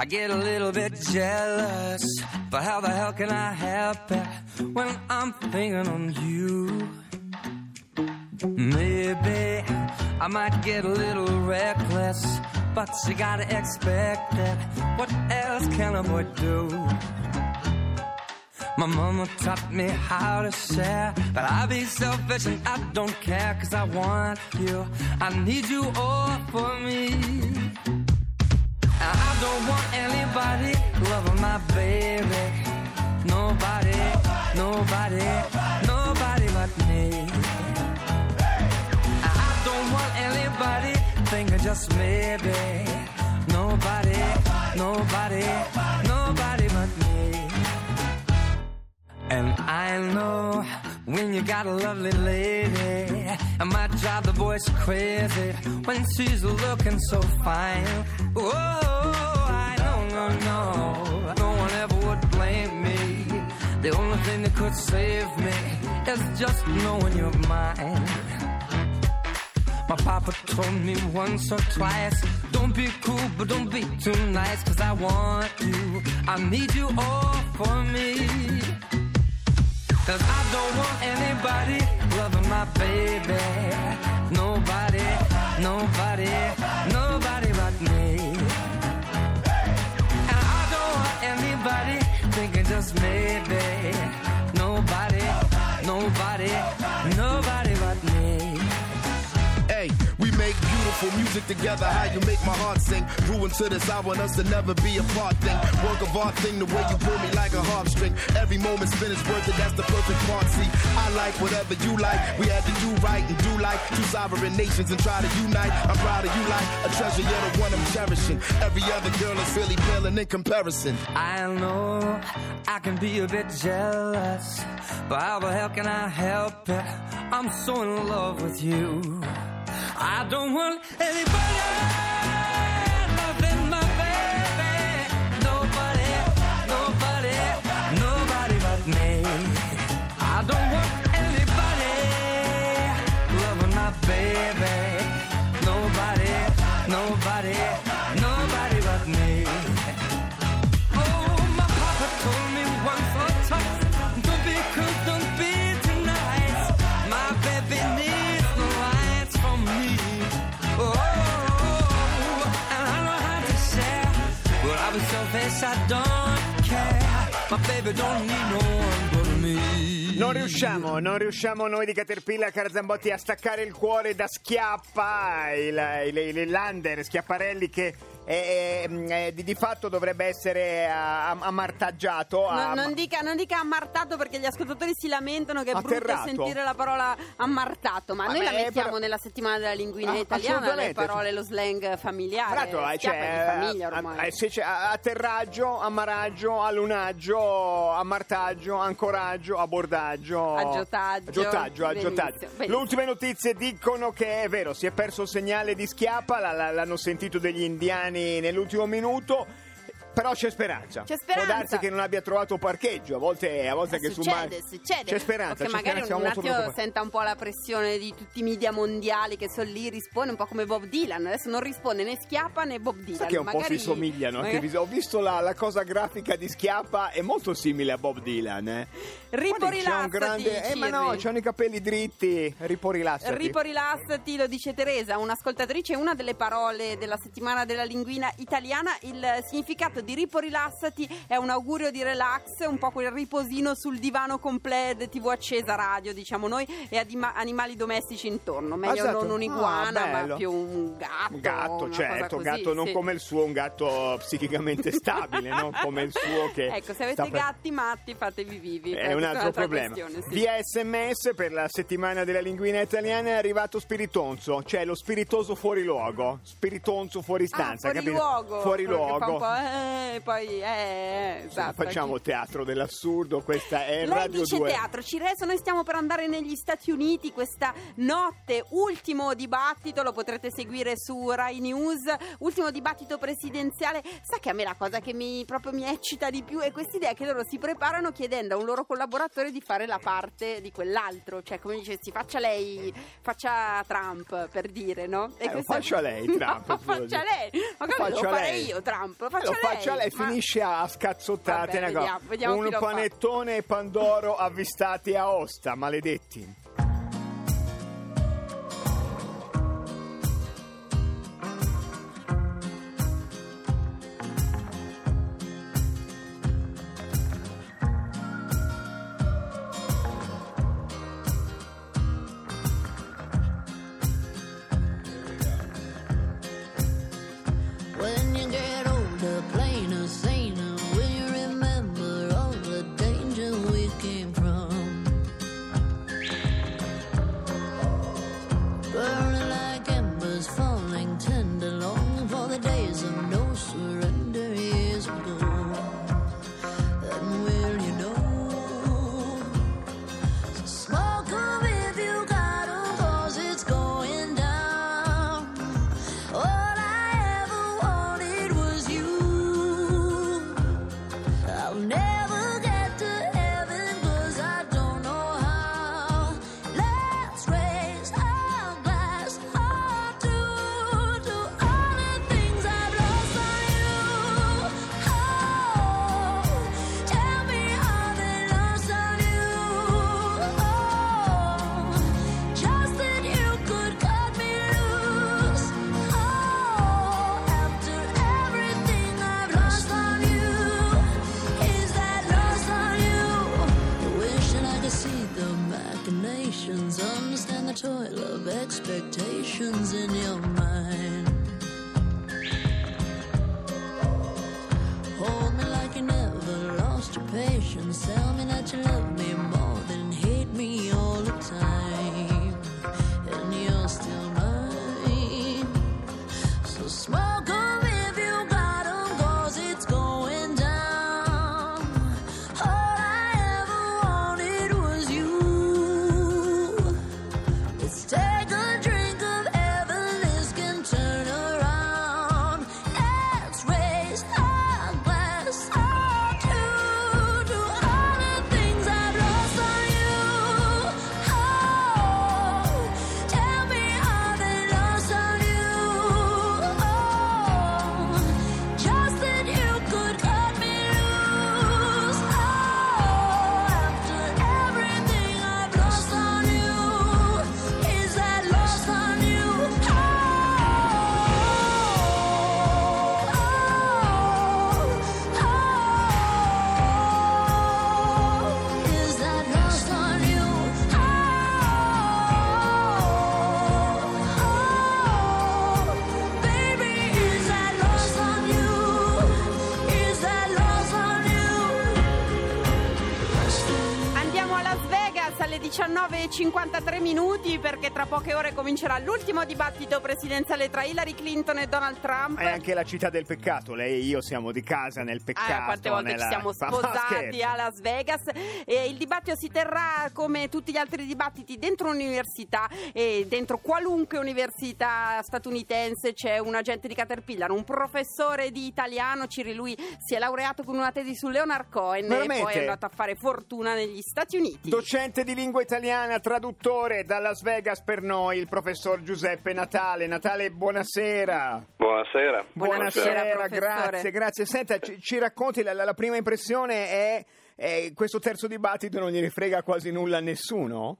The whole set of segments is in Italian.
I get a little bit jealous, but how the hell can I help it when I'm thinking on you? Maybe I might get a little reckless, but you gotta expect it. What else can a boy do? My mama taught me how to share, but I be selfish and I don't care, cause I want you. I need you all for me. I don't want anybody loving my baby. Nobody, nobody, nobody but me. I don't want anybody thinking just maybe. Nobody, nobody, nobody but me. And I know when you got a lovely lady, it might drive the boys crazy when she's looking so fine. Oh, I know, no, one ever would blame me. The only thing that could save me is just knowing you're mine. My papa told me once or twice, don't be cool, but don't be too nice, cause I want you. I need you all for me. Cause I don't want anybody loving my baby. Nobody, nobody, nobody but me. Anybody thinking just maybe. Nobody, nobody, nobody but beautiful music together. How you make my heart sing. Grew into this, I want us to never be apart thing. Work of art thing, the way you pull me like a harp string. Every moment spent is worth it, that's the perfect part. See, I like whatever you like. We had to do right and do like two sovereign nations and try to unite. I'm proud of you like a treasure, you're the one I'm cherishing. Every other girl is really paling in comparison. I know I can be a bit jealous, but how the hell can I help it? I'm so in love with you. I don't want anybody baby. Selfish, I don't care. My baby don't need no one but me. Non riusciamo, non riusciamo noi di Caterpillar Carzambotti a staccare il cuore da Schiappa, il, il, il Lander Schiapparelli che è- di, di fatto dovrebbe essere ah, ammartaggiato. A- non, dica, non dica ammartato perché gli ascoltatori si lamentano che è brutto Atterrato. sentire la parola ammartato, ma Ma noi la beh, mettiamo però- nella settimana della linguina Ah, italiana, le parole, lo slang familiare. Tra l'altro, eh, cioè, eh, ormai. eh, se c'è atterraggio, ammaraggio, allunaggio, ammartaggio, ancoraggio, abordaggio, Aggiotaggio. aggiotaggio, aggiotaggio. Benissimo, benissimo. Le ultime notizie dicono che è vero, si è perso il segnale di Schiappa, la- la- l'hanno sentito degli indiani nell'ultimo minuto. Però c'è speranza. C'è speranza. Può darsi che non abbia trovato parcheggio. A volte, a volte Eh, che su succede, Mar- succede. C'è speranza. C'è magari speranza, un molto attimo senta un po' la pressione di tutti i media mondiali che sono lì, risponde un po' come Bob Dylan. Adesso non risponde né Schiappa né Bob Dylan. Sai che un po' magari, si somigliano. magari- Ho visto la, la cosa grafica di Schiappa, è molto simile a Bob Dylan. Eh. C'è un grande. Eh, ma no, c'hanno i capelli dritti. Riporilassati. Riporilassati, lo dice Teresa, un'ascoltatrice, una delle parole della settimana della linguina italiana. Il significato di riporilassati è un augurio di relax, un po' quel riposino sul divano completo, TV accesa, radio, diciamo noi, e adima- animali domestici intorno. Meglio Esatto. non un'iguana, Ah, ma più un gatto. Un gatto, certo, un gatto non sì. come il suo, un gatto psicicamente stabile, non come il suo che Ecco, se avete gatti matti, fatevi vivi. È un altro problema. sì. Via sms per la settimana della linguina italiana è arrivato spiritonzo, cioè lo spiritoso fuori luogo, spiritonzo fuori stanza, Ah, fuori capito? luogo. Fuori luogo. Eh, eh, poi, eh, esatto. Facciamo teatro dell'assurdo, questa è Lei Radio dice 2. teatro, Cireso, noi stiamo per andare negli Stati Uniti questa notte, ultimo dibattito, lo potrete seguire su Rai News, ultimo dibattito presidenziale. Sa che a me la cosa che mi, proprio mi eccita di più è questa idea che loro si preparano chiedendo a un loro collaboratore di fare la parte di quell'altro, cioè come dicessi, faccia lei, faccia Trump per dire, no? Eh, lo questa- faccia lei, Trump, No, faccia lei, ma Lo lo devo faccia fare lei. io Trump? Lo Eh, faccia lo lei. Faccia lei, Ma- finisce a scazzottate. Vabbè, vediamo, vediamo un panettone e Pandoro avvistati a Osta, maledetti. Tell me that you love me 19.53 minuti perché tra poche ore comincerà l'ultimo dibattito presidenziale tra Hillary Clinton e Donald Trump. È anche la città del peccato. Lei e io siamo di casa nel peccato. Ah, quante volte nella- ci siamo sposati a Las Vegas e il dibattito si terrà come tutti gli altri dibattiti dentro un'università e dentro qualunque università statunitense c'è un agente di Caterpillar, un professore di italiano, Ciri lui si è laureato con una tesi su Leonard Cohen e Veramente? poi è andato a fare fortuna negli Stati Uniti. Docente di lingua italiana, traduttore da Las Vegas per noi, il professor Giuseppe Natale. Natale, buonasera. Buonasera. Buonasera, professore. grazie, grazie. Senta, ci, ci racconti, la, la- la prima impressione è, è questo terzo dibattito non gliene frega quasi nulla a nessuno?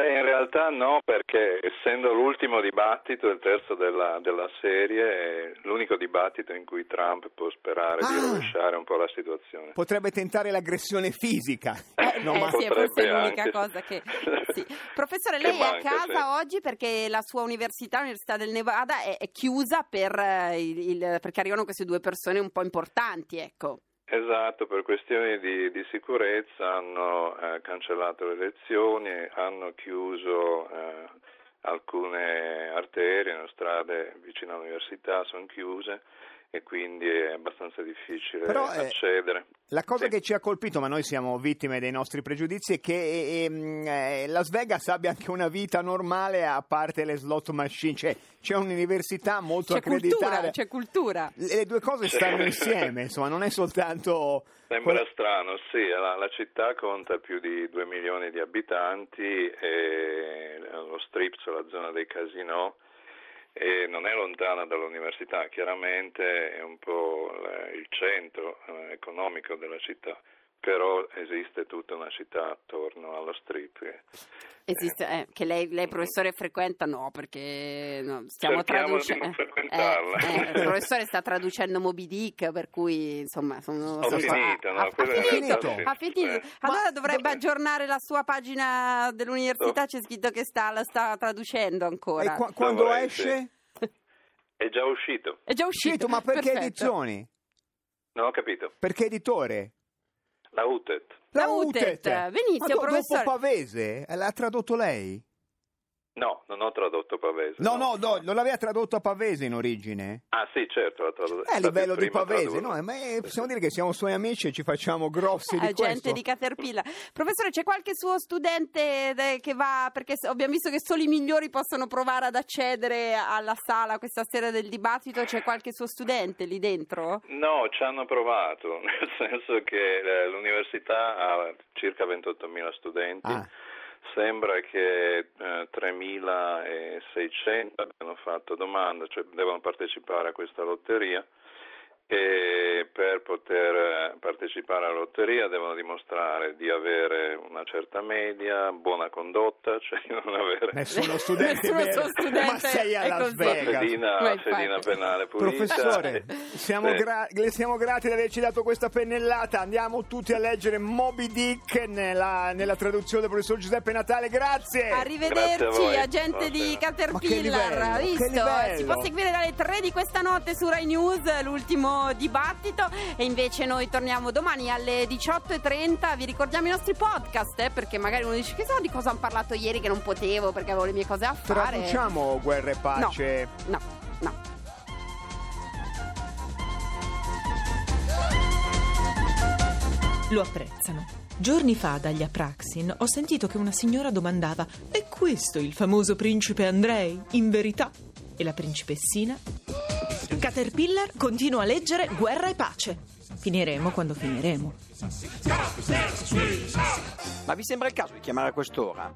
Beh, in realtà no, perché essendo l'ultimo dibattito, il terzo della, della serie, è l'unico dibattito in cui Trump può sperare di Ah. rovesciare un po' la situazione. Potrebbe tentare l'aggressione fisica. Eh, Non eh, ma- sì, è forse potrebbe l'unica anche. cosa che... sì. Professore, Che lei è a manca, casa sì. oggi perché la sua università, l'Università del Nevada, è, è chiusa per, eh, il- il- perché arrivano queste due persone un po' importanti, ecco. Esatto, per questioni di, di sicurezza hanno eh, cancellato le lezioni, hanno chiuso eh, alcune arterie, strade vicino all'università sono chiuse e quindi è abbastanza difficile Però, eh, accedere. La cosa Sì. che ci ha colpito, ma noi siamo vittime dei nostri pregiudizi, è che eh, eh, Las Vegas abbia anche una vita normale a parte le slot machine, cioè c'è un'università molto C'è accreditata. cultura, c'è cultura. Le le due cose Sì. stanno insieme, insomma, non è soltanto... Sembra strano, sì, la, la città conta più di 2 milioni di abitanti e lo strip, cioè la zona dei casinò, e non è lontana dall'università, chiaramente è un po' il centro eh, economico della città, però esiste tutta una città attorno allo strip. che- Esiste, eh, che lei, lei professore frequenta? No, perché no, stiamo traducendo. non frequentarla. il professore sta traducendo Moby Dick, per cui insomma sono. Ho sono- finito, no? ha, finito, ha finito. Eh. Allora dovrebbe dove- aggiornare la sua pagina dell'università. C'è scritto che sta, la sta traducendo E ancora. qua- quando Dovrei, esce? È già uscito, È già uscito. Uscito, ma perché Perfetto. edizioni? non ho capito. Perché editore? La UTET. La UTET. Benissimo, Ma do- professore. Dopo Pavese? Eh, L'ha tradotto lei? No, non ho tradotto Pavese. No, no, no, non l'aveva tradotto a Pavese in origine? Ah sì, certo, l'ha tradotto. È a livello di Pavese, no? Ma è- possiamo dire che siamo suoi amici e ci facciamo grossi di Eh, gente questo. di Caterpillar. Professore, c'è qualche suo studente eh, che va, perché abbiamo visto che solo i migliori possono provare ad accedere alla sala questa sera del dibattito, c'è qualche suo studente lì dentro? No, ci hanno provato, nel senso che eh, l'università ha circa 28.000 studenti. Ah. Sembra che eh, 3.600 abbiano fatto domanda, cioè devono partecipare a questa lotteria e per poter eh, partecipare alla lotteria devono dimostrare di avere una certa media, buona condotta, cioè di non avere Nessuno studente, Nessuno studente ma sei a è Las così. la Vegas. la infatti. fedina penale pulita. Professore, siamo gra- le siamo grati di averci dato questa pennellata. Andiamo tutti a leggere Moby Dick nella, nella traduzione del professor Giuseppe Natale. Grazie. Grazie a Arrivederci, voi. agente di Buonasera. Caterpillar. Ma che livello, Visto? Si può seguire dalle 3 di questa notte su Rai News l'ultimo dibattito e invece noi torniamo domani alle 18.30. Vi ricordiamo i nostri podcast eh, perché magari uno dice chissà di cosa hanno parlato ieri che non potevo perché avevo le mie cose a fare. Traduciamo guerra e pace. No, no. Lo apprezzano. Giorni fa dagli Apraxin ho sentito che una signora domandava: È questo il famoso principe Andrei? In verità? E la principessina? Caterpillar continua a leggere Guerra e pace. Finiremo quando finiremo. Ma vi sembra il caso di chiamare a quest'ora?